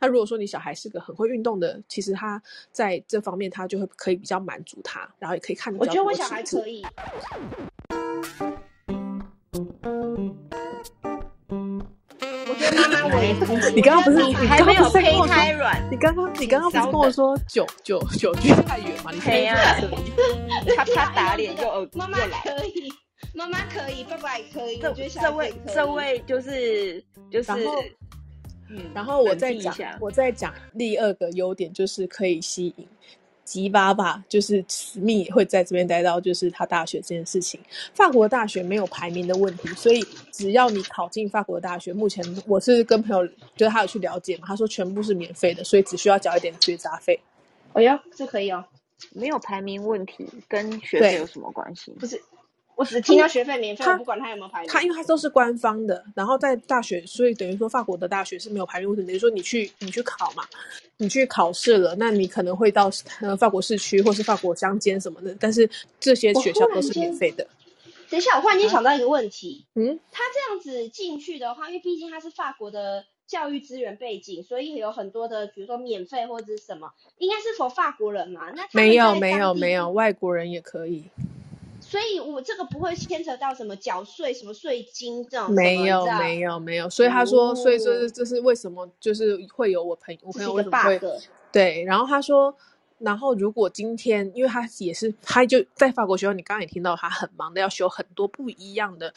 那如果说你小孩是个很会运动的，其实他在这方面他就会可以比较满足他，然后也可以看得比较多。我觉得我小孩可以。我觉得妈妈我也，你刚刚不是你还没有胚胎卵？你刚刚你刚刚不是跟我说久久久距太远吗？你可以啊，他他打脸又妈妈可以。妈妈可以，爸爸也可以。这这位这位就是就是，嗯，然后我再讲，我再讲第二个优点就是可以吸引吉巴吧，就是史密会在这边待到就是他大学这件事情。法国大学没有排名的问题，所以只要你考进法国大学，目前我是跟朋友就是他有去了解嘛，他说全部是免费的，所以只需要缴一点学杂费。哎呀，这可以哦，没有排名问题跟学费有什么关系？不是。我只听到学费免费，我不管他有没有排名。他因为他都是官方的，然后在大学，所以等于说法国的大学是没有排名问题。等于说你去你去考嘛，你去考试了，那你可能会到呃法国市区或是法国乡间什么的，但是这些学校都是免费的。等一下，我忽然间想到一个问题，嗯，他这样子进去的话，因为毕竟他是法国的教育资源背景，所以有很多的，比如说免费或者是什么，应该是 for 法国人嘛？那没有没有没有，外国人也可以。所以，我这个不会牵扯到什么缴税、什么税金这种。没有，没有，没有。所以他说，哦、所以说这是为什么，就是会有我朋友，我朋友为什么会对。然后他说，然后如果今天，因为他也是，他就在法国学校，你刚刚也听到，他很忙的要修很多不一样的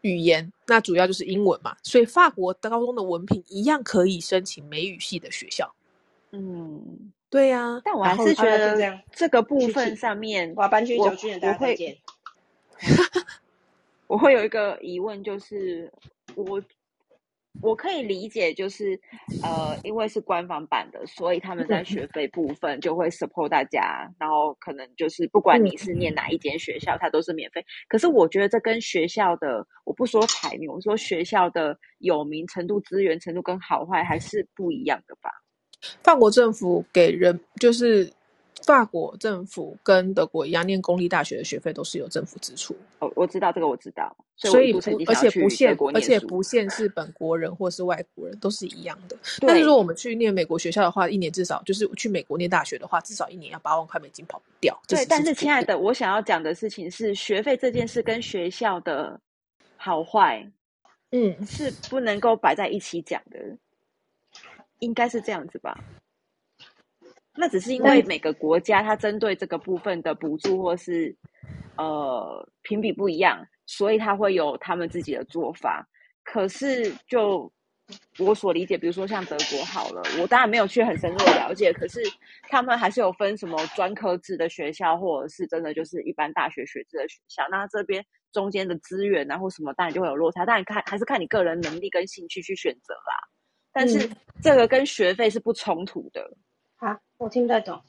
语言，那主要就是英文嘛。所以法国高中的文凭一样可以申请美语系的学校。嗯。对呀、啊，但我还是觉得这个部分上面，我我会，我会有一个疑问，就是我我可以理解，就是呃，因为是官方版的，所以他们在学费部分就会 support 大家，然后可能就是不管你是念哪一间学校，它都是免费。可是我觉得这跟学校的，我不说排名，我说学校的有名程度、资源程度跟好坏还是不一样的吧。法国政府给人就是法国政府跟德国一样，念公立大学的学费都是由政府支出。哦，我知道这个，我知道。所以，所以而且不限，而且不限是本国人或是外国人，都是一样的。但是，如果我们去念美国学校的话，一年至少就是去美国念大学的话，至少一年要八万块美金跑不掉。对，但是亲爱的，我想要讲的事情是，学费这件事跟学校的好坏，嗯，是不能够摆在一起讲的。应该是这样子吧，那只是因为每个国家它针对这个部分的补助或是呃评比不一样，所以它会有他们自己的做法。可是就我所理解，比如说像德国好了，我当然没有去很深入的了解，可是他们还是有分什么专科制的学校，或者是真的就是一般大学学制的学校。那这边中间的资源啊或什么，当然就会有落差。当然看还是看你个人能力跟兴趣去选择啦。但是这个跟学费是不冲突的。好、嗯，我听不太懂。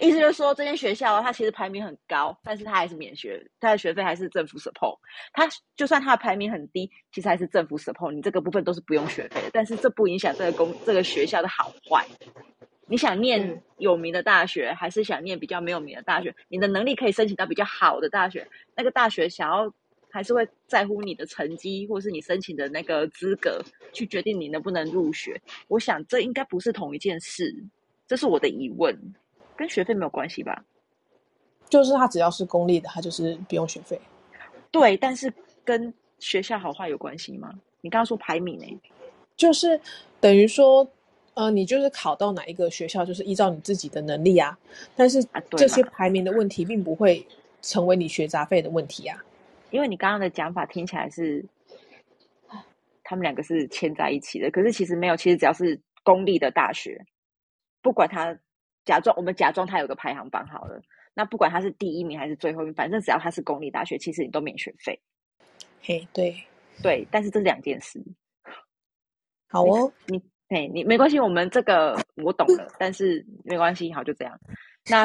意思就是说，这间学校它其实排名很高，但是它还是免学，它的学费还是政府 support。它就算它的排名很低，其实还是政府 support。你这个部分都是不用学费的，但是这不影响这个公这个学校的好坏。你想念有名的大学，还是想念比较没有名的大学？你的能力可以申请到比较好的大学，那个大学想要。还是会在乎你的成绩，或是你申请的那个资格，去决定你能不能入学。我想这应该不是同一件事，这是我的疑问，跟学费没有关系吧？就是他只要是公立的，他就是不用学费。对，但是跟学校好坏有关系吗？你刚刚说排名呢，就是等于说，呃，你就是考到哪一个学校，就是依照你自己的能力啊。但是这些排名的问题，并不会成为你学杂费的问题啊。因为你刚刚的讲法听起来是，他们两个是牵在一起的，可是其实没有。其实只要是公立的大学，不管他假装我们假装他有个排行榜好了，那不管他是第一名还是最后一名，反正只要他是公立大学，其实你都免学费。嘿，对对，但是这是两件事。好哦，你嘿，你没关系，我们这个我懂了，但是没关系，好，就这样。那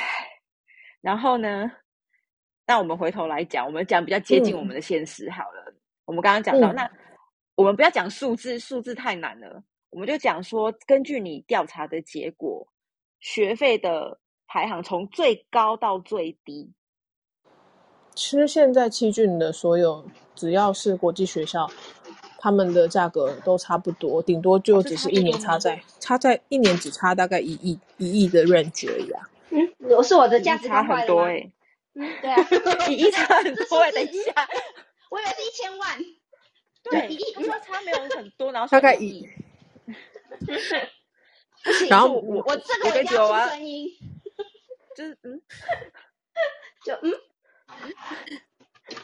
然后呢？那我们回头来讲，我们讲比较接近我们的现实好了。嗯、我们刚刚讲到，嗯、那我们不要讲数字，数字太难了。我们就讲说，根据你调查的结果，学费的排行从最高到最低。其实现在七郡的所有，只要是国际学校，他们的价格都差不多，顶多就只是一年差在差在一年只差大概一亿一亿的 range 而已啊。嗯，我是我的价值差很多哎、欸。嗯，对啊，一亿差很多哎、欸。等一下，我以为是一千万。对，一亿，我说差没有很多，然后大概一。然后我我这个我要出声音，就是嗯，就嗯。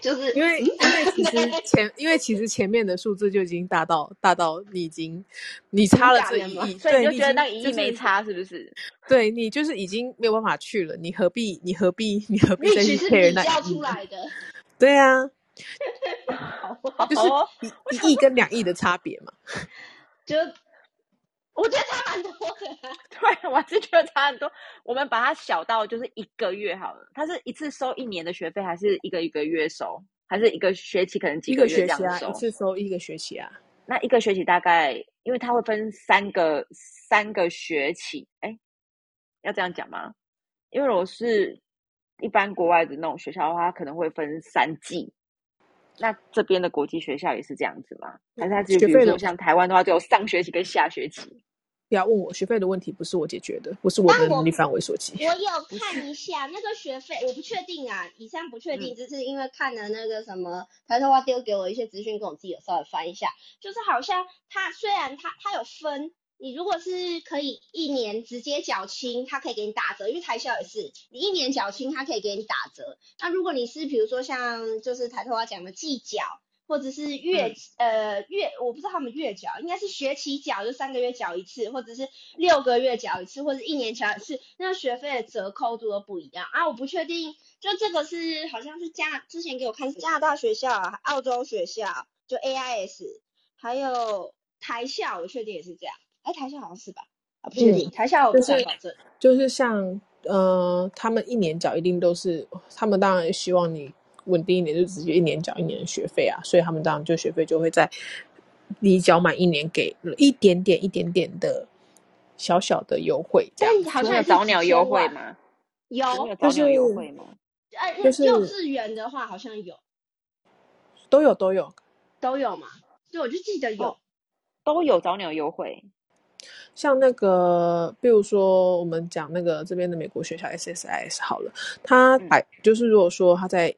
就是因为因为其实 前因为其实前面的数字就已经大到大到你已经你差了这一亿，所以你就觉得那一亿没差是不是？对你就是已经没有办法去了，你何必你何必你何必再去 care 那一亿？出来的 对啊，好好就是一一亿跟两亿的差别嘛，就。我觉得差蛮多的，对，我还是觉得差很多。我们把它小到就是一个月好了，它是一次收一年的学费，还是一个一个月收，还是一个学期可能几个月这样收？一个学期啊，一次收一个学期啊。那一个学期大概，因为它会分三个三个学期，哎，要这样讲吗？因为我是一般国外的那种学校的话，它可能会分三季。那这边的国际学校也是这样子吗？还是他只有比如说像台湾的话，只有上学期跟下学期？不要问我学费的问题，不是我解决的，不是我的能力范围所及。我有看一下那个学费，我不确定啊，以上不确定，只是因为看了那个什么抬头蛙丢给我一些资讯，跟我自己有稍微翻一下，就是好像他虽然他他有分。你如果是可以一年直接缴清，他可以给你打折，因为台校也是，你一年缴清，他可以给你打折。那如果你是比如说像就是抬头蛙讲的季缴，或者是月、嗯、呃月，我不知道他们月缴，应该是学期缴，就三个月缴一次，或者是六个月缴一次，或者一年缴一次，那学费的折扣度都不一样啊。我不确定，就这个是好像是加之前给我看是加拿大学校、澳洲学校，就 AIS，还有台校，我确定也是这样。哎，台下好像是吧？啊，不确定，台下我不敢保证。就是，就是像呃，他们一年缴一定都是，他们当然希望你稳定一点，就直接一年缴一年的学费啊，所以他们当然就学费就会在你缴满一年给一点点、一点点的小小的优惠。这样，好像有早鸟优惠吗？有，有早鸟优惠吗？呃，就是幼稚园的话好像有，都有都有都有嘛？对，我就记得有，都有早鸟优惠。像那个，比如说我们讲那个这边的美国学校 SSIS 好了，它百、嗯、就是如果说它在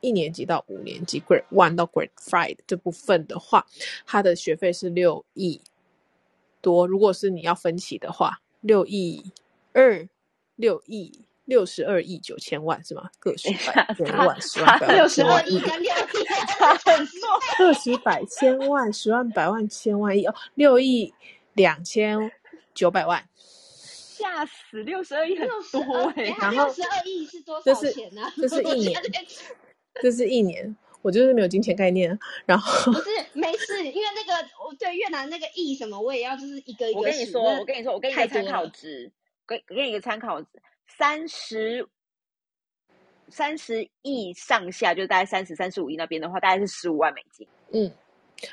一年级到五年级 Grade One 到 Grade Five 这部分的话，它的学费是六亿多。如果是你要分期的话，六亿二，六亿六十二亿九千万是吗？个十百 千万十万百万六十二亿跟六亿差很多，个十百千万十万百万千万亿哦，六亿。两千九百万，吓死！六十二亿很多哎、欸，然后六十二亿是多少钱呢、啊？这是一年，这是一年，我就是没有金钱概念。然后不是没事，因为那个我对越南那个亿什么，我也要就是一个一个。我跟你说，我跟你说，我给你一个参考值，给给你一个参考值，三十三十亿上下，就大概三十三十五亿那边的话，大概是十五万美金。嗯。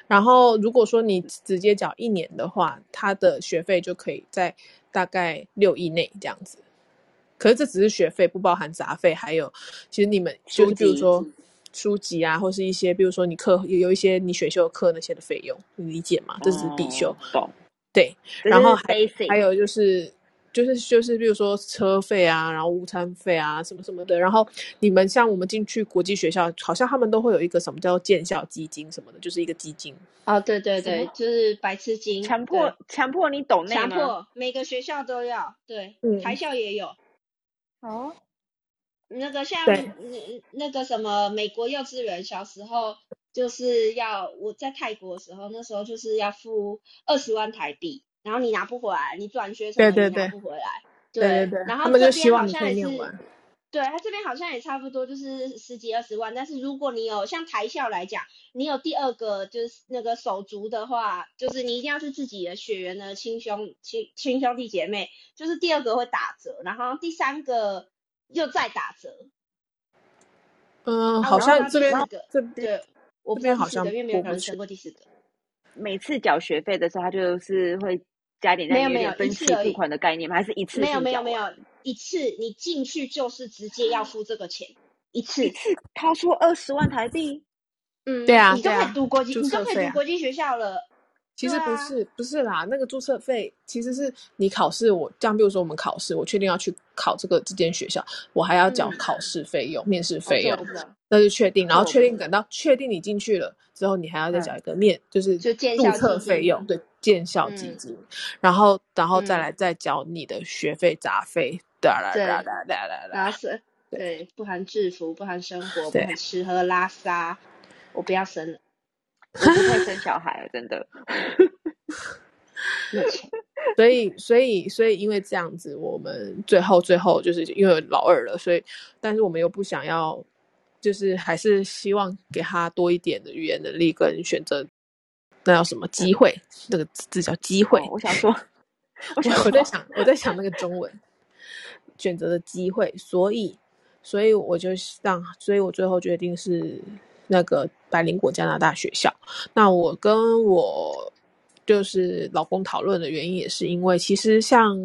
然后，如果说你直接缴一年的话，他的学费就可以在大概六亿内这样子。可是这只是学费，不包含杂费，还有其实你们就是比如说书籍啊，或是一些比如说你课有有一些你选修课那些的费用，你理解吗？这只是必修。懂。对。然后还还有就是。就是就是，比如说车费啊，然后午餐费啊，什么什么的。然后你们像我们进去国际学校，好像他们都会有一个什么叫做建校基金什么的，就是一个基金。哦，对对对，就是白痴金，强迫强迫你懂那个。强迫每个学校都要，对，嗯、台校也有。哦，那个像那个什么美国幼稚园，小时候就是要我在泰国的时候，那时候就是要付二十万台币。然后你拿不回来，你转学什么你拿不回来，对对对，然后这边好像也是，对，他这边好像也差不多就是十几二十万。但是如果你有像台校来讲，你有第二个就是那个手足的话，就是你一定要是自己的血缘的亲兄亲亲兄弟姐妹，就是第二个会打折，然后第三个又再打折。嗯，好像这边这边，我不知道好像因为没有人生过第四个。每次缴学费的时候，他就是会。加点，没有没有分期付款的概念吗？还是一次？没有没有没有一次，你进去就是直接要付这个钱，一次。一次掏出二十万台币，嗯，对啊，你都可以读国际，你都可以读国际学校了。其实不是，不是啦，那个注册费其实是你考试，我这样，比如说我们考试，我确定要去考这个这间学校，我还要缴考试费用、面试费用，那就确定，然后确定等到确定你进去了之后，你还要再缴一个面，就是注册费用，对，建校基金，然后然后再来再缴你的学费杂费，对啦对啦对啦，然后是，对，不含制服，不含生活，不含吃喝拉撒，我不要生了。我不会生小孩了，真的。所以，所以，所以，因为这样子，我们最后，最后就是因为老二了，所以，但是我们又不想要，就是还是希望给他多一点的语言能力跟选择，那叫什么机会？那个字叫机会。哦，我想说，我想我在想，我在想那个中文选择的机会，所以，所以我就让，所以我最后决定是。那个百灵果加拿大学校，那我跟我就是老公讨论的原因，也是因为其实像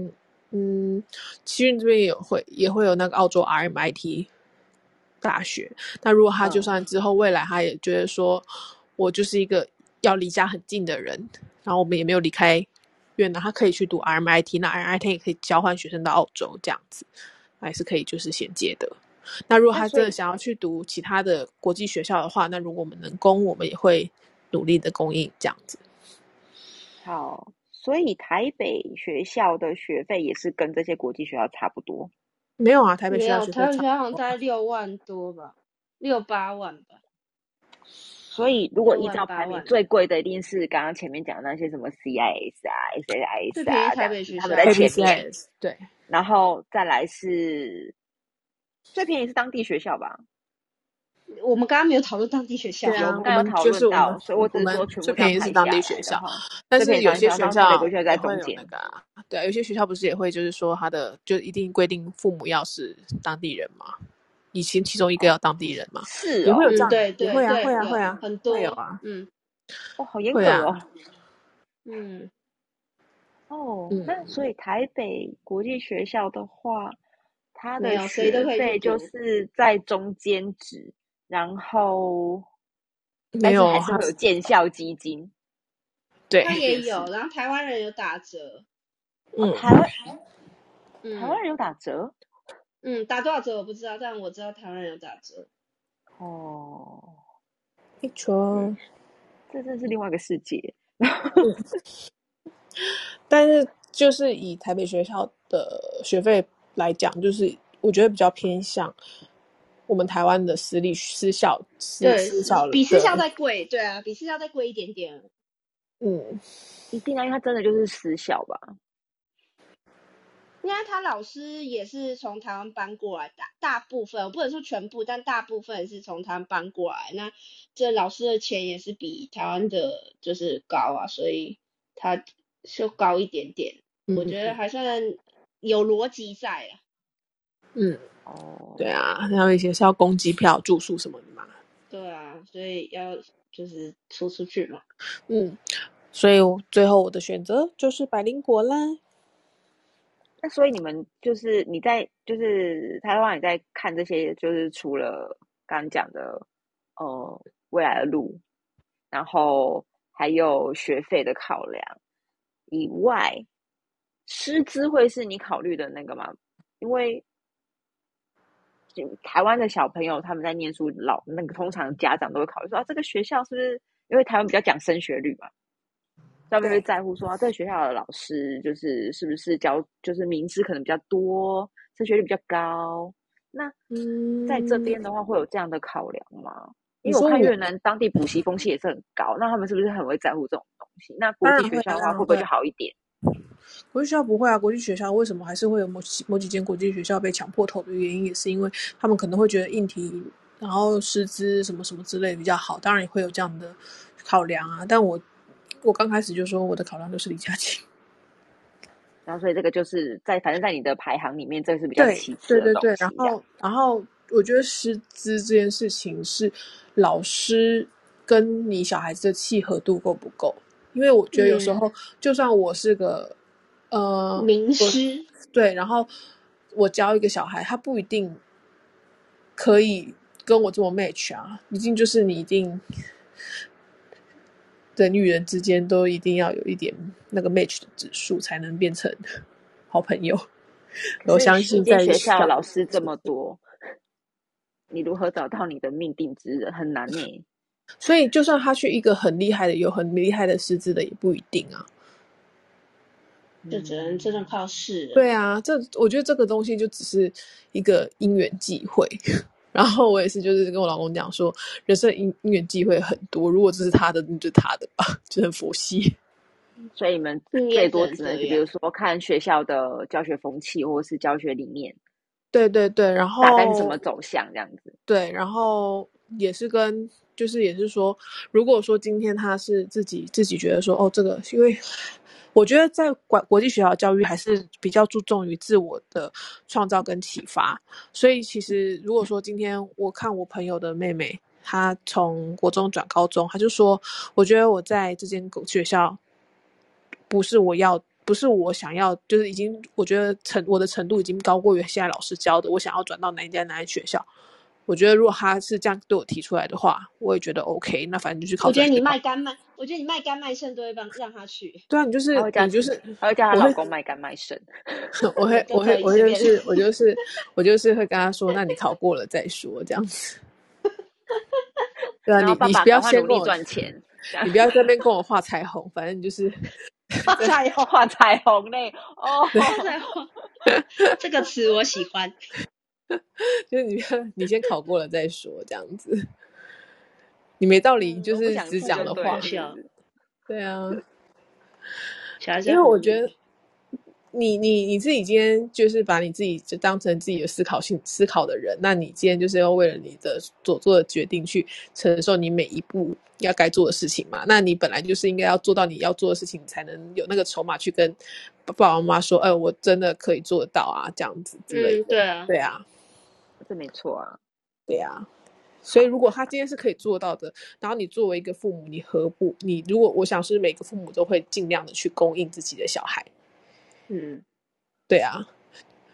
嗯，奇运这边也会也会有那个澳洲 RMIT 大学。那如果他就算之后未来他也觉得说，我就是一个要离家很近的人，然后我们也没有离开越南，他可以去读 RMIT，那 RMIT 也可以交换学生到澳洲这样子，还是可以就是衔接的。那如果他真的想要去读其他的国际学校的话，那如果我们能供，我们也会努力的供应这样子。好，所以台北学校的学费也是跟这些国际学校差不多？没有啊，台北学校学台北学校好像大概六万多吧，六八万吧。所以如果依照排名最贵的，一定是刚刚前面讲的那些什么 CIS 啊、SAIS 啊，台北学校他们在前面。对，然后再来是。最便宜是当地学校吧？我们刚刚没有讨论当地学校，我们讨论到，所以我只是说全部最便宜是当地学校，但是有些学校在中间，对啊，有些学校不是也会就是说他的就一定规定父母要是当地人嘛？以前其中一个要当地人嘛？是，也会有这样，对对，会啊会啊会啊，很多有啊，嗯，哦，好严格哦，嗯，哦，那所以台北国际学校的话。它的学费就是在中间值，然后没有还是会有建校基金，对，它也有，然后台湾人有打折，嗯，台湾，台湾人有打折，嗯，打多少折我不知道，但我知道台湾有打折，哦，没错，这真是另外一个世界，但是就是以台北学校的学费。来讲，就是我觉得比较偏向我们台湾的私立私校，对，私校比私校再贵，对啊，比私校再贵一点点。嗯，一定啊，因为它真的就是私校吧？因为他老师也是从台湾搬过来的，大部分我不能说全部，但大部分是从台湾搬过来。那这老师的钱也是比台湾的就是高啊，所以他就高一点点。嗯、我觉得还算。有逻辑在啊，嗯，哦，对啊，还有一些是要供机票、住宿什么的嘛。对啊，所以要就是出出去嘛。嗯，所以最后我的选择就是百灵果啦。那所以你们就是你在就是台湾，你在看这些，就是除了刚讲的呃未来的路，然后还有学费的考量以外。师资会是你考虑的那个吗？因为台湾的小朋友他们在念书，老那个通常家长都会考虑说啊，这个学校是不是？因为台湾比较讲升学率嘛，他们会在乎说啊，这个学校的老师就是是不是教就是名师可能比较多，升学率比较高。那在这边的话，会有这样的考量吗？因为我看越南当地补习风气也是很高，那他们是不是很会在乎这种东西？那国际学校的话，会不会就好一点？国际学校不会啊，国际学校为什么还是会有某几某几间国际学校被抢破头的原因，也是因为他们可能会觉得硬体，然后师资什么什么之类比较好，当然也会有这样的考量啊。但我我刚开始就说我的考量都是李佳琦，然后所以这个就是在反正在你的排行里面，这个是比较其次的。对对对对，然后然后我觉得师资这件事情是老师跟你小孩子的契合度够不够。因为我觉得有时候，嗯、就算我是个呃名师，对，然后我教一个小孩，他不一定可以跟我这么 match 啊，一定就是你一定人与人之间都一定要有一点那个 match 的指数，才能变成好朋友。我相信在学校老师这么多，你如何找到你的命定之人很难呢？所以，就算他去一个很厉害的，有很厉害的师资的，也不一定啊。就只能真正靠试。对啊，这我觉得这个东西就只是一个因缘际会。然后我也是，就是跟我老公讲说，人生因因缘际会很多，如果这是他的，那就他的吧，就很佛系。所以你们最多只能，比如说看学校的教学风气，或者是教学理念。对对对，然后大概是什么走向这样子？对，然后也是跟，就是也是说，如果说今天他是自己自己觉得说，哦，这个因为。我觉得在国国际学校教育还是比较注重于自我的创造跟启发，所以其实如果说今天我看我朋友的妹妹，她从国中转高中，她就说，我觉得我在这间学校不是我要，不是我想要，就是已经我觉得程我的程度已经高过于现在老师教的，我想要转到哪一家哪一学校。我觉得如果他是这样对我提出来的话，我也觉得 OK。那反正就是考。我觉得你卖肝卖，我觉得你卖肝卖肾都会帮让他去。对啊，你就是你就是，他会叫他老公卖肝卖肾。我会我会我就是我就是我就是会跟他说，那你考过了再说这样子。对啊，你你不要先跟我赚钱，你不要在那边 跟我画彩虹，反正你就是画彩虹画彩虹嘞。哦，画彩虹 这个词我喜欢。就是你，你先考过了再说，这样子。你没道理，就是只讲的话。对啊，因为我觉得你你你自己今天就是把你自己就当成自己的思考性思考的人，那你今天就是要为了你的所做的决定去承受你每一步要该做的事情嘛。那你本来就是应该要做到你要做的事情，才能有那个筹码去跟爸爸妈妈说，哎，我真的可以做得到啊，这样子之类的。对啊，对啊。这没错啊，对呀，所以如果他今天是可以做到的，然后你作为一个父母，你何不？你如果我想是每个父母都会尽量的去供应自己的小孩，嗯，对啊，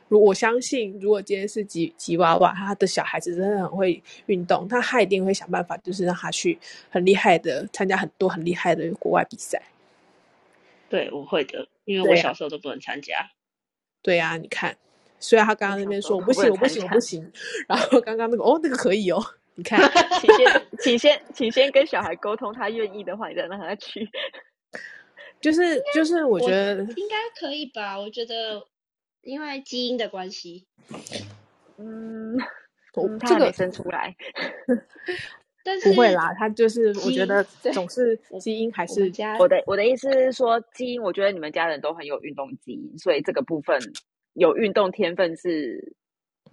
如我相信，如果今天是吉吉娃娃，他的小孩子真的很会运动，他他一定会想办法，就是让他去很厉害的参加很多很厉害的国外比赛。对，我会的，因为我小时候都不能参加。对呀，你看。虽然他刚刚那边说我不行，我不行，我不行。然后刚刚那个哦，那个可以哦。你看，请先，请先，请先跟小孩沟通，他愿意的话，你再让他去。就是就是，我觉得应该可以吧？我觉得因为基因的关系，嗯，这个生出来，但是不会啦。他就是我觉得总是基因还是我的我的意思是说，基因，我觉得你们家人都很有运动基因，所以这个部分。有运动天分是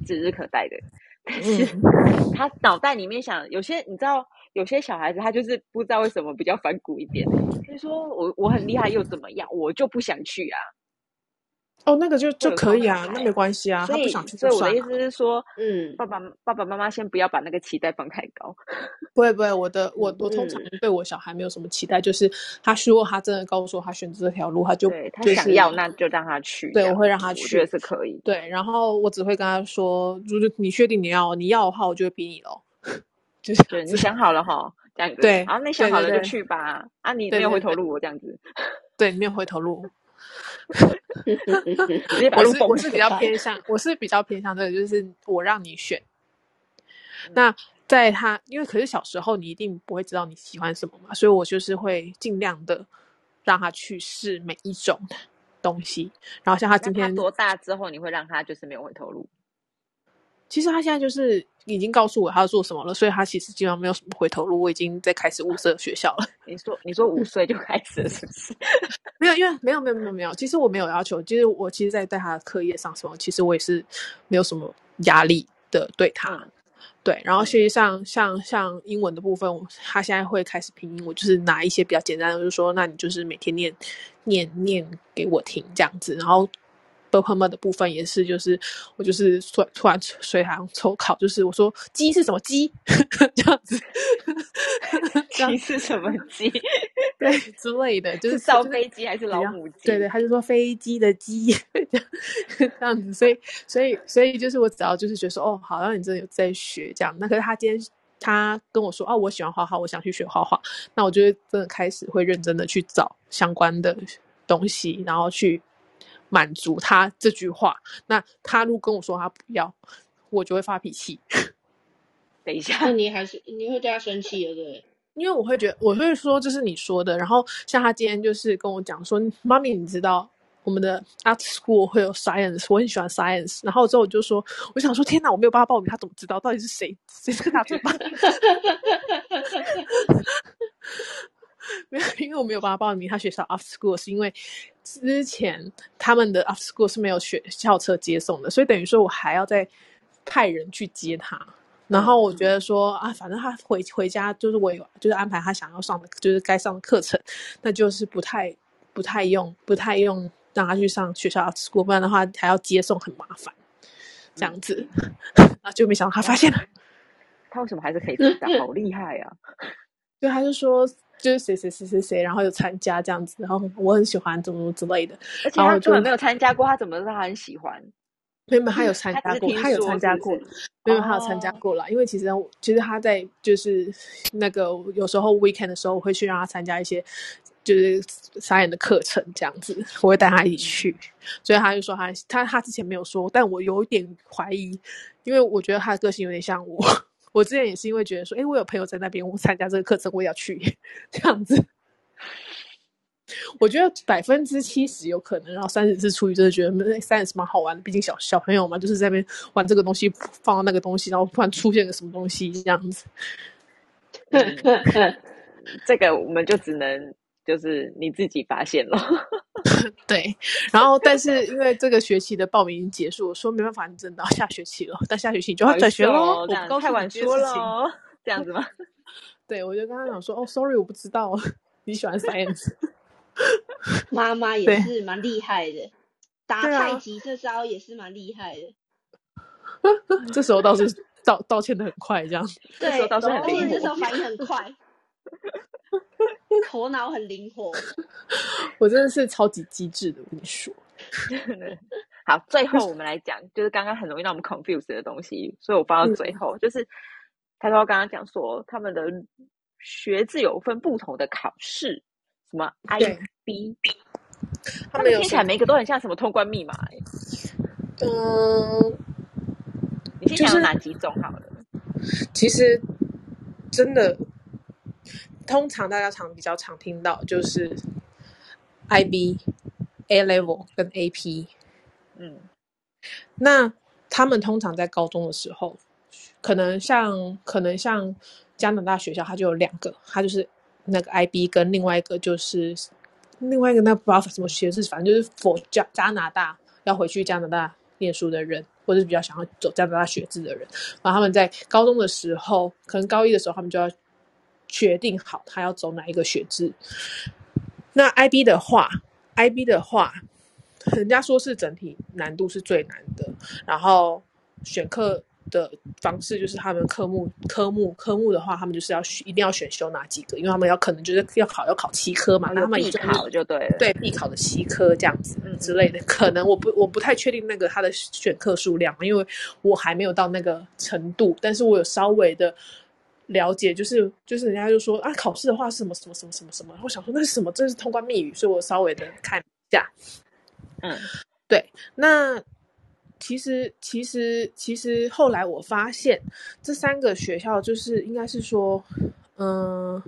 指日可待的，但是 他脑袋里面想，有些你知道，有些小孩子他就是不知道为什么比较反骨一点，所以说我我很厉害又怎么样，我就不想去啊。哦，那个就就可以啊，那没关系啊。他不想去所以我的意思是说，嗯，爸爸爸爸妈妈先不要把那个期待放太高。不会不会，我的 我我通常对我小孩没有什么期待，就是他如果他真的告诉我他选择这条路，他就他想要，那就让他去。对，我会让他去，我觉得是可以。对，然后我只会跟他说，如果你确定你要你要的话，我就会逼你喽。就是对，你想好了哈，这样子。对，然后你想好了就去吧。啊，你没有回头路，我这样子。对，没有回头路。我是我是比较偏向，我是比较偏向这个，就是我让你选。嗯、那在他，因为可是小时候你一定不会知道你喜欢什么嘛，所以我就是会尽量的让他去试每一种东西。然后像他今天他多大之后，你会让他就是没有回头路？其实他现在就是已经告诉我他要做什么了，所以他其实基本上没有什么回头路。我已经在开始物色学校了。你说你说五岁就开始了是不是？没有，因为没有没有没有没有。其实我没有要求，其实我其实，在带他的课业上什么，其实我也是没有什么压力的对他。嗯、对，然后实际上像像英文的部分，他现在会开始拼音，我就是拿一些比较简单的，就是说，那你就是每天念念念给我听这样子，然后。的部分也是，就是我就是突突然随行抽考，就是我说鸡是什么鸡这样子，鸡是什么鸡？对之类的，就是造飞机还是老母鸡？对对，他就说飞机的鸡这样子，所以所以所以就是我只要就是觉得说哦，好像你真的有在学这样。那可是他今天他跟我说哦，我喜欢画画，我想去学画画，那我就会真的开始会认真的去找相关的东西，然后去满足他这句话。那他如果跟我说他不要，我就会发脾气。等一下，那你还是你会对他生气的，对？因为我会觉得，我会说这是你说的。然后像他今天就是跟我讲说，妈咪，你知道我们的 art school 会有 science，我很喜欢 science。然后之后我就说，我想说，天哪，我没有办法报名，他怎么知道？到底是谁？谁是大嘴巴？没有，因为我没有办法报名他学校 after school，是因为之前他们的 after school 是没有学校车接送的，所以等于说我还要再派人去接他。然后我觉得说啊，反正他回回家就是我有就是安排他想要上的就是该上的课程，那就是不太不太用不太用让他去上学校 after school，不然的话还要接送很麻烦，这样子，啊 就没想到他发现了，他为什么还是可以？好厉害啊！对，他就说就是谁谁谁谁谁，然后有参加这样子，然后我很喜欢怎么怎么之类的，而且他根本没有参加过，他怎么知道他很喜欢？没有，他有参加过，他有参加过，没有，他有参加过了。因为其实，其实他在就是那个有时候 weekend 的时候，我会去让他参加一些就是傻眼的课程，这样子，我会带他一起去。所以他就说他他他之前没有说，但我有一点怀疑，因为我觉得他的个性有点像我。我之前也是因为觉得说，哎，我有朋友在那边，我参加这个课程，我也要去 这样子。我觉得百分之七十有可能，然后三十是出于真的觉得那三十蛮好玩的，毕竟小小朋友嘛，就是在那边玩这个东西，放到那个东西，然后突然出现个什么东西这样子。嗯、这个我们就只能就是你自己发现了。对，然后但是因为这个学期的报名已经结束，我说没办法，你真的到下学期了，但下学期你就要转学喽。我刚太晚说了，这样子吗？对，我就跟他讲说，哦，sorry，我不知道你喜欢 science。妈妈也是蛮厉害的，打太极这招也是蛮厉害的。这时候倒是道道歉的很快，这样。对，这时候倒是这时候反应很快，头脑很灵活。我真的是超级机智的，我跟你说。好，最后我们来讲，就是刚刚很容易让我们 confuse 的东西，所以我放到最后。嗯、就是他说刚刚讲说，他们的学制有分不同的考试。什么 IB？他们听起来每一个都很像什么通关密码哎。嗯，你先讲哪几种好了？其实真的，通常大家常比较常听到就是 IB、A Level 跟 AP。嗯，那他们通常在高中的时候，可能像可能像加拿大学校，它就有两个，它就是。那个 IB 跟另外一个就是另外一个，那不知道什么学制，反正就是 for 加加拿大要回去加拿大念书的人，或者是比较想要走加拿大学制的人，然后他们在高中的时候，可能高一的时候，他们就要决定好他要走哪一个学制。那 IB 的话，IB 的话，人家说是整体难度是最难的，然后选课。的方式就是他们科目科目科目的话，他们就是要一定要选修哪几个，因为他们要可能就是要考要考七科嘛，那他们必考就对了，对必考的七科这样子之类的，可能我不我不太确定那个他的选课数量，因为我还没有到那个程度，但是我有稍微的了解，就是就是人家就说啊，考试的话是什么什么什么什么什么，我想说那是什么，这是通关密语，所以我稍微的看一下，嗯，对，那。其实，其实，其实后来我发现，这三个学校就是应该是说，嗯，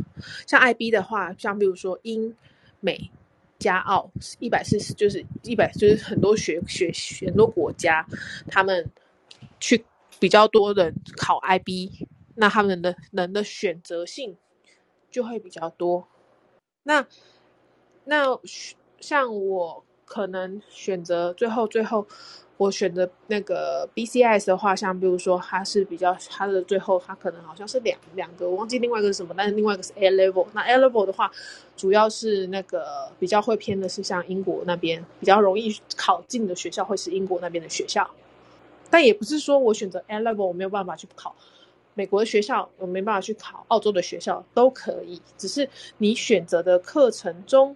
像 IB 的话，像比如说英、美、加澳，一百四十就是一百，就是很多学学很多国家，他们去比较多的考 IB，那他们的人的选择性就会比较多。那那像我。可能选择最后最后。我选择那个 BCS 的话，像比如说它是比较它的最后，它可能好像是两两个，我忘记另外一个是什么，但是另外一个是 A Level。那 A Level 的话，主要是那个比较会偏的是像英国那边比较容易考进的学校，会是英国那边的学校。但也不是说我选择 A Level 我没有办法去考美国的学校，我没办法去考澳洲的学校都可以，只是你选择的课程中，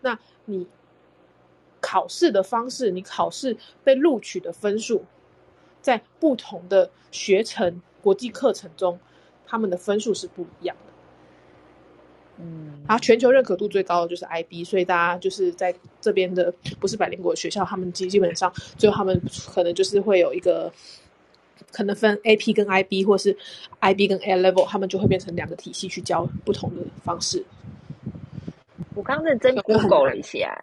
那你。考试的方式，你考试被录取的分数，在不同的学程、国际课程中，他们的分数是不一样的。嗯，然后全球认可度最高的就是 IB，所以大家就是在这边的不是百灵果学校，他们基基本上最后他们可能就是会有一个，可能分 AP 跟 IB，或是 IB 跟 A Level，他们就会变成两个体系去教不同的方式。我刚认真 Google 了一下。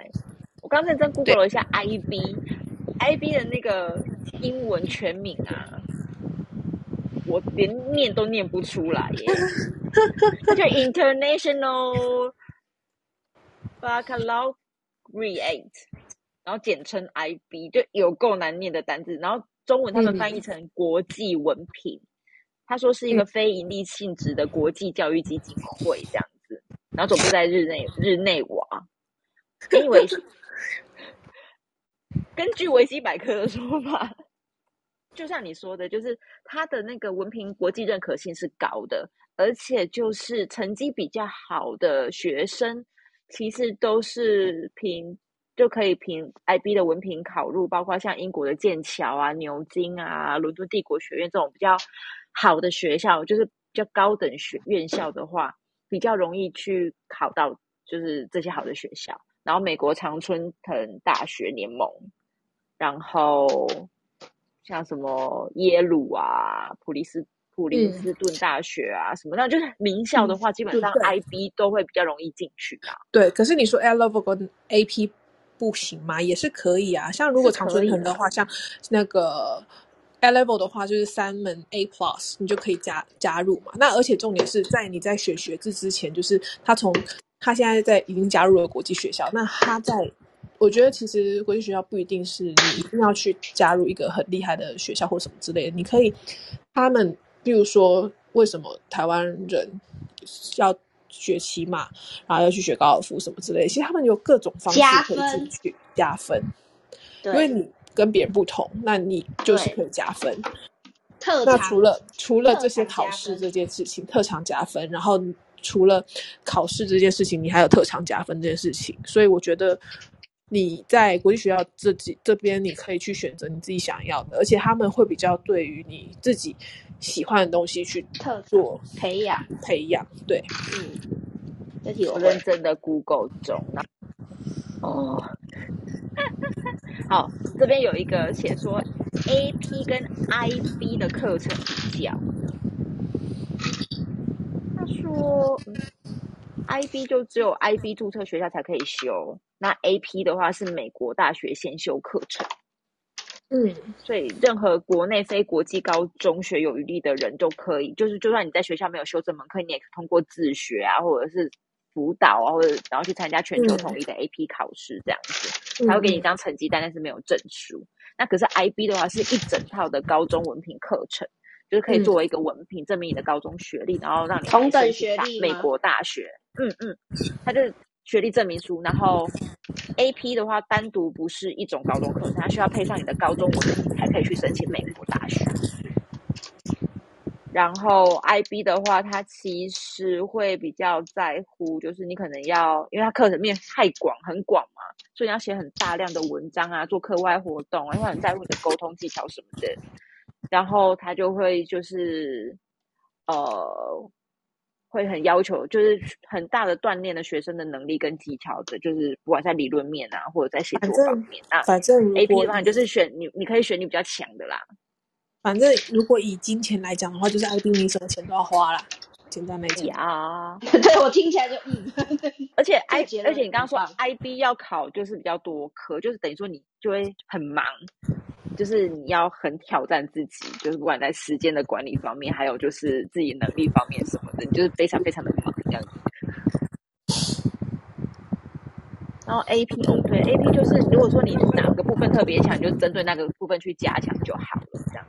我刚认真 Google 了一下 IB，IB 的那个英文全名啊，我连念都念不出来耶。它叫 International Baccalaureate，然后简称 IB，就有够难念的单字。然后中文他们翻译成国际文凭。他说是一个非盈利性质的国际教育基金会这样子，然后总部在日内日内瓦。因为根据维 基百科的说法，就像你说的，就是他的那个文凭国际认可性是高的，而且就是成绩比较好的学生，其实都是凭就可以凭 IB 的文凭考入，包括像英国的剑桥啊、牛津啊、伦敦帝国学院这种比较好的学校，就是比较高等学院校的话，比较容易去考到就是这些好的学校。然后美国常春藤大学联盟。然后像什么耶鲁啊、普利斯普林斯顿大学啊、嗯、什么那，就是名校的话，嗯、基本上 IB 都会比较容易进去啊。对，可是你说 A Level 跟 AP 不行吗？也是可以啊。像如果长春藤的话，像那个 A Level 的话，就是三门 A Plus，你就可以加加入嘛。那而且重点是在你在选学制之前，就是他从他现在在已经加入了国际学校，那他在。我觉得其实国际学校不一定是你一定要去加入一个很厉害的学校或什么之类的，你可以，他们比如说为什么台湾人要学骑马，然后要去学高尔夫什么之类的，其实他们有各种方式可以进去加分，因为你跟别人不同，那你就是可以加分。特那除了除了这些考试这件事情，特长加分，然后除了考试这件事情，你还有特长加分这件事情，所以我觉得。你在国际学校这几这边，你可以去选择你自己想要的，而且他们会比较对于你自己喜欢的东西去特做培养培养。对，嗯，这题我认真的 Google 中哦，好，这边有一个写说 AP 跟 IB 的课程比较，他说。IB 就只有 IB 注册学校才可以修，那 AP 的话是美国大学先修课程。嗯，所以任何国内非国际高中学有余力的人都可以，就是就算你在学校没有修这门课，你也可以通过自学啊，或者是辅导啊，或者然后去参加全球统一的 AP 考试这样子，他、嗯、会给你一张成绩单，但是没有证书。那可是 IB 的话是一整套的高中文凭课程。就是可以作为一个文凭证明你的高中学历，然后让你同等学历美国大学。嗯嗯，他就是学历证明书。然后 AP 的话，单独不是一种高中课程，它需要配上你的高中文凭才可以去申请美国大学。然后 IB 的话，它其实会比较在乎，就是你可能要，因为它课程面太广，很广嘛，所以你要写很大量的文章啊，做课外活动，然后很在乎你的沟通技巧什么的。然后他就会就是，呃，会很要求，就是很大的锻炼了学生的能力跟技巧的，就是不管在理论面啊，或者在写作方面啊。反正 AP 的话，就是选你，你可以选你比较强的啦。反正如果以金钱来讲的话，就是 IB 你什么钱都要花啦。简单来讲啊，对我听起来就嗯。而且 I 而且你刚刚说 IB 要考就是比较多科，就是等于说你就会很忙。就是你要很挑战自己，就是不管在时间的管理方面，还有就是自己能力方面什么的，你就是非常非常的忙这样子。然后 AP 哦，对，AP 就是如果说你哪个部分特别强，你就针对那个部分去加强就好了，这样。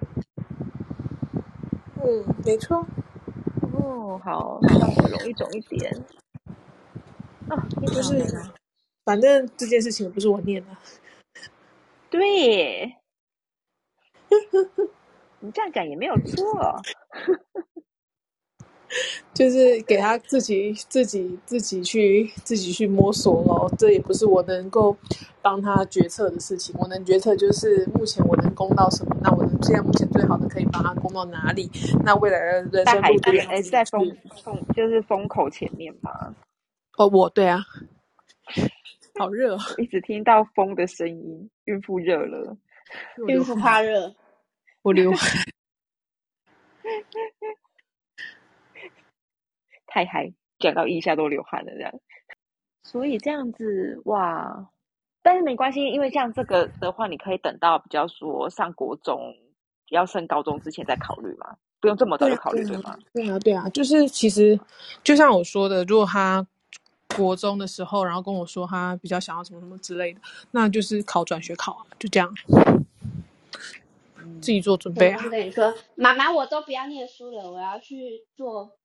嗯，没错。哦，好，让我容易懂一点。啊，不是，反正这件事情不是我念的。对。你这样讲也没有错。就是给他自己、自己、自己去、自己去摸索咯。这也不是我能够帮他决策的事情。我能决策就是目前我能攻到什么，那我能现在目前最好的可以帮他攻到哪里？那未来的人生路还是在风风，就是风口前面嘛。哦，我对啊，好热，一直听到风的声音。孕妇热了，孕妇怕热，我流汗。太嗨，讲到腋下都流汗了，这样。所以这样子哇，但是没关系，因为像这个的话，你可以等到比较说上国中要升高中之前再考虑嘛，不用这么早就考虑对吗？对啊，对啊，就是其实就像我说的，如果他国中的时候，然后跟我说他比较想要什么什么之类的，那就是考转学考啊，就这样，自己做准备啊。我跟你说，妈妈，我都不要念书了，我要去做。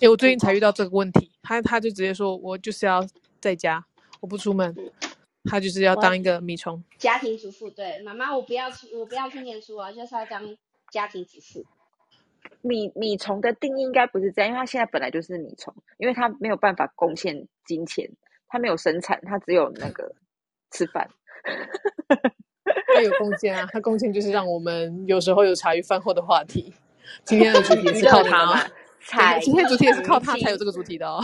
哎，我最近才遇到这个问题，他他就直接说，我就是要在家，我不出门，他就是要当一个米虫。家庭主妇，对，妈妈，我不要去，我不要去念书啊，就是要当家庭主妇。米米虫的定义应该不是这样，因为他现在本来就是米虫，因为他没有办法贡献金钱，他没有生产，他只有那个吃饭。他有贡献啊，他贡献就是让我们有时候有茶余饭后的话题。今天的主题是 靠他吗？彩，今天主题也是靠他才有这个主题的哦。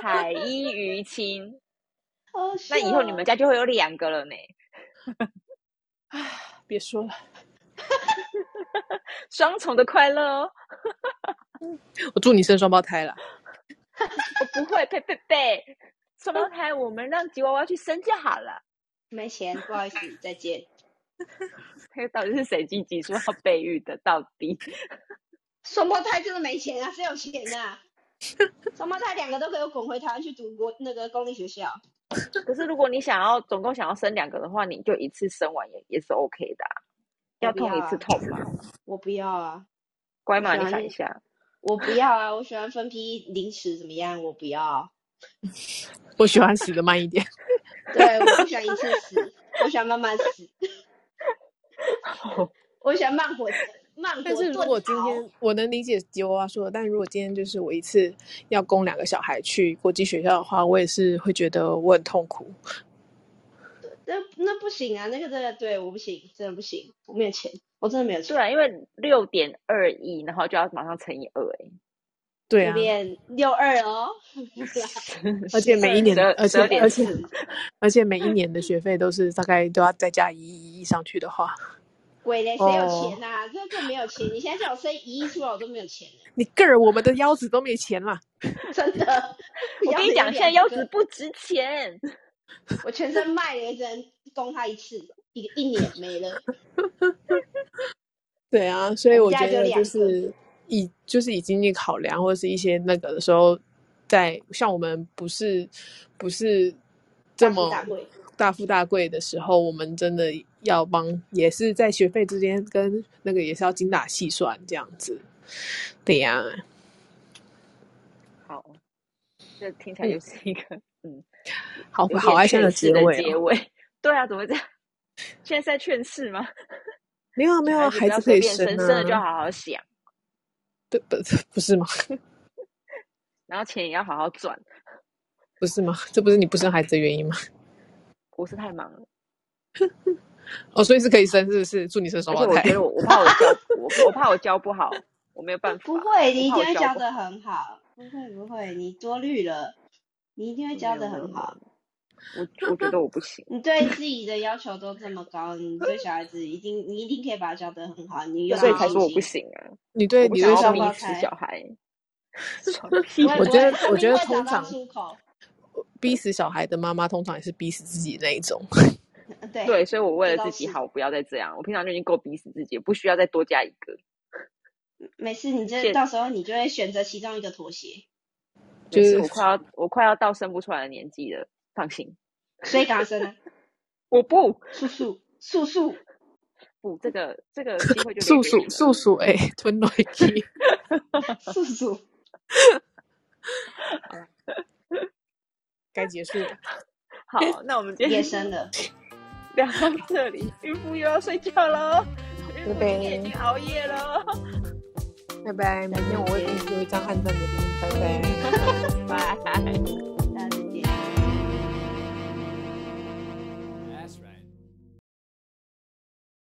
彩衣娱亲，哦，那以后你们家就会有两个了呢。啊，别说了，双重的快乐哦。我祝你生双胞胎了。我不会，呸呸呸，双胞胎我们让吉娃娃去生就好了。没钱，不好意思，再见。这个到底是谁积极说要备孕的？到底？双胞胎就是没钱啊，谁有钱啊？双胞胎两个都可以滚回台湾去读国那个公立学校。可是如果你想要总共想要生两个的话，你就一次生完也也是 OK 的，啊。要痛一次痛吗？我不要啊。乖嘛，你想一下。我不要啊，我喜欢分批临时怎么样？我不要。我喜欢死的慢一点。对，我不喜欢一次死，我喜欢慢慢死。我喜欢慢活着。但是如果今天我能理解吉娃娃说的，但如果今天就是我一次要供两个小孩去国际学校的话，我也是会觉得我很痛苦。那那不行啊，那个真的对我不行，真的不行，我没有钱，我真的没有钱。对啊，因为六点二亿，然后就要马上乘以二，哎，对啊，六六二哦，而且每一年的，而且而且而且每一年的学费都是大概都要再加一亿上去的话。鬼嘞，谁有钱呐、啊？这、oh. 更没有钱。你现在叫我生一亿出来，我都没有钱。你个儿，我们的腰子都没钱了，真的。我跟你讲，现在腰子不值钱。我全身卖了，只能供他一次，一一年没了。对啊，所以我觉得就是以就是以经济考量，或者是一些那个的时候，在像我们不是不是这么。大富大贵的时候，我们真的要帮，也是在学费之间跟那个也是要精打细算这样子，对呀、啊。好，这听起来就是一个 嗯，嗯好好爱笑的结尾、哦。结尾，对啊，怎么会这样？现在是在劝世吗？没有没有，孩子可以生、啊，生了就好好想。对不 不是吗？然后钱也要好好赚，不是吗？这不是你不生孩子的原因吗？我是太忙了，哦，所以是可以生，是不是？祝你生双胞胎。我觉得我，我怕我教我，我怕我教不好，我没有办法。不会，你一定会教的很好。不会不会，你多虑了，你一定会教的很好。我我觉得我不行。你对自己的要求都这么高，你对小孩子一定你一定可以把他教得很好。你所以才说我不行啊！你对你对小孩子小孩，我觉得我觉得通常。逼死小孩的妈妈，通常也是逼死自己那一种。对对，所以我为了自己好，我不要再这样。我平常就已经够逼死自己，不需要再多加一个。没事，你这到时候你就会选择其中一个妥协。就是我快要我快要到生不出来的年纪了，放心。所以赶快生呢？我不，素素素素，不，这个这个 机会就素素素素哎，吞落去，素素。该结束了。好，那我们今天夜深了，聊到这里，孕妇又要睡觉了，拜拜。已经熬夜了，拜拜。明天我会给你一张汗蒸的脸，拜拜，拜。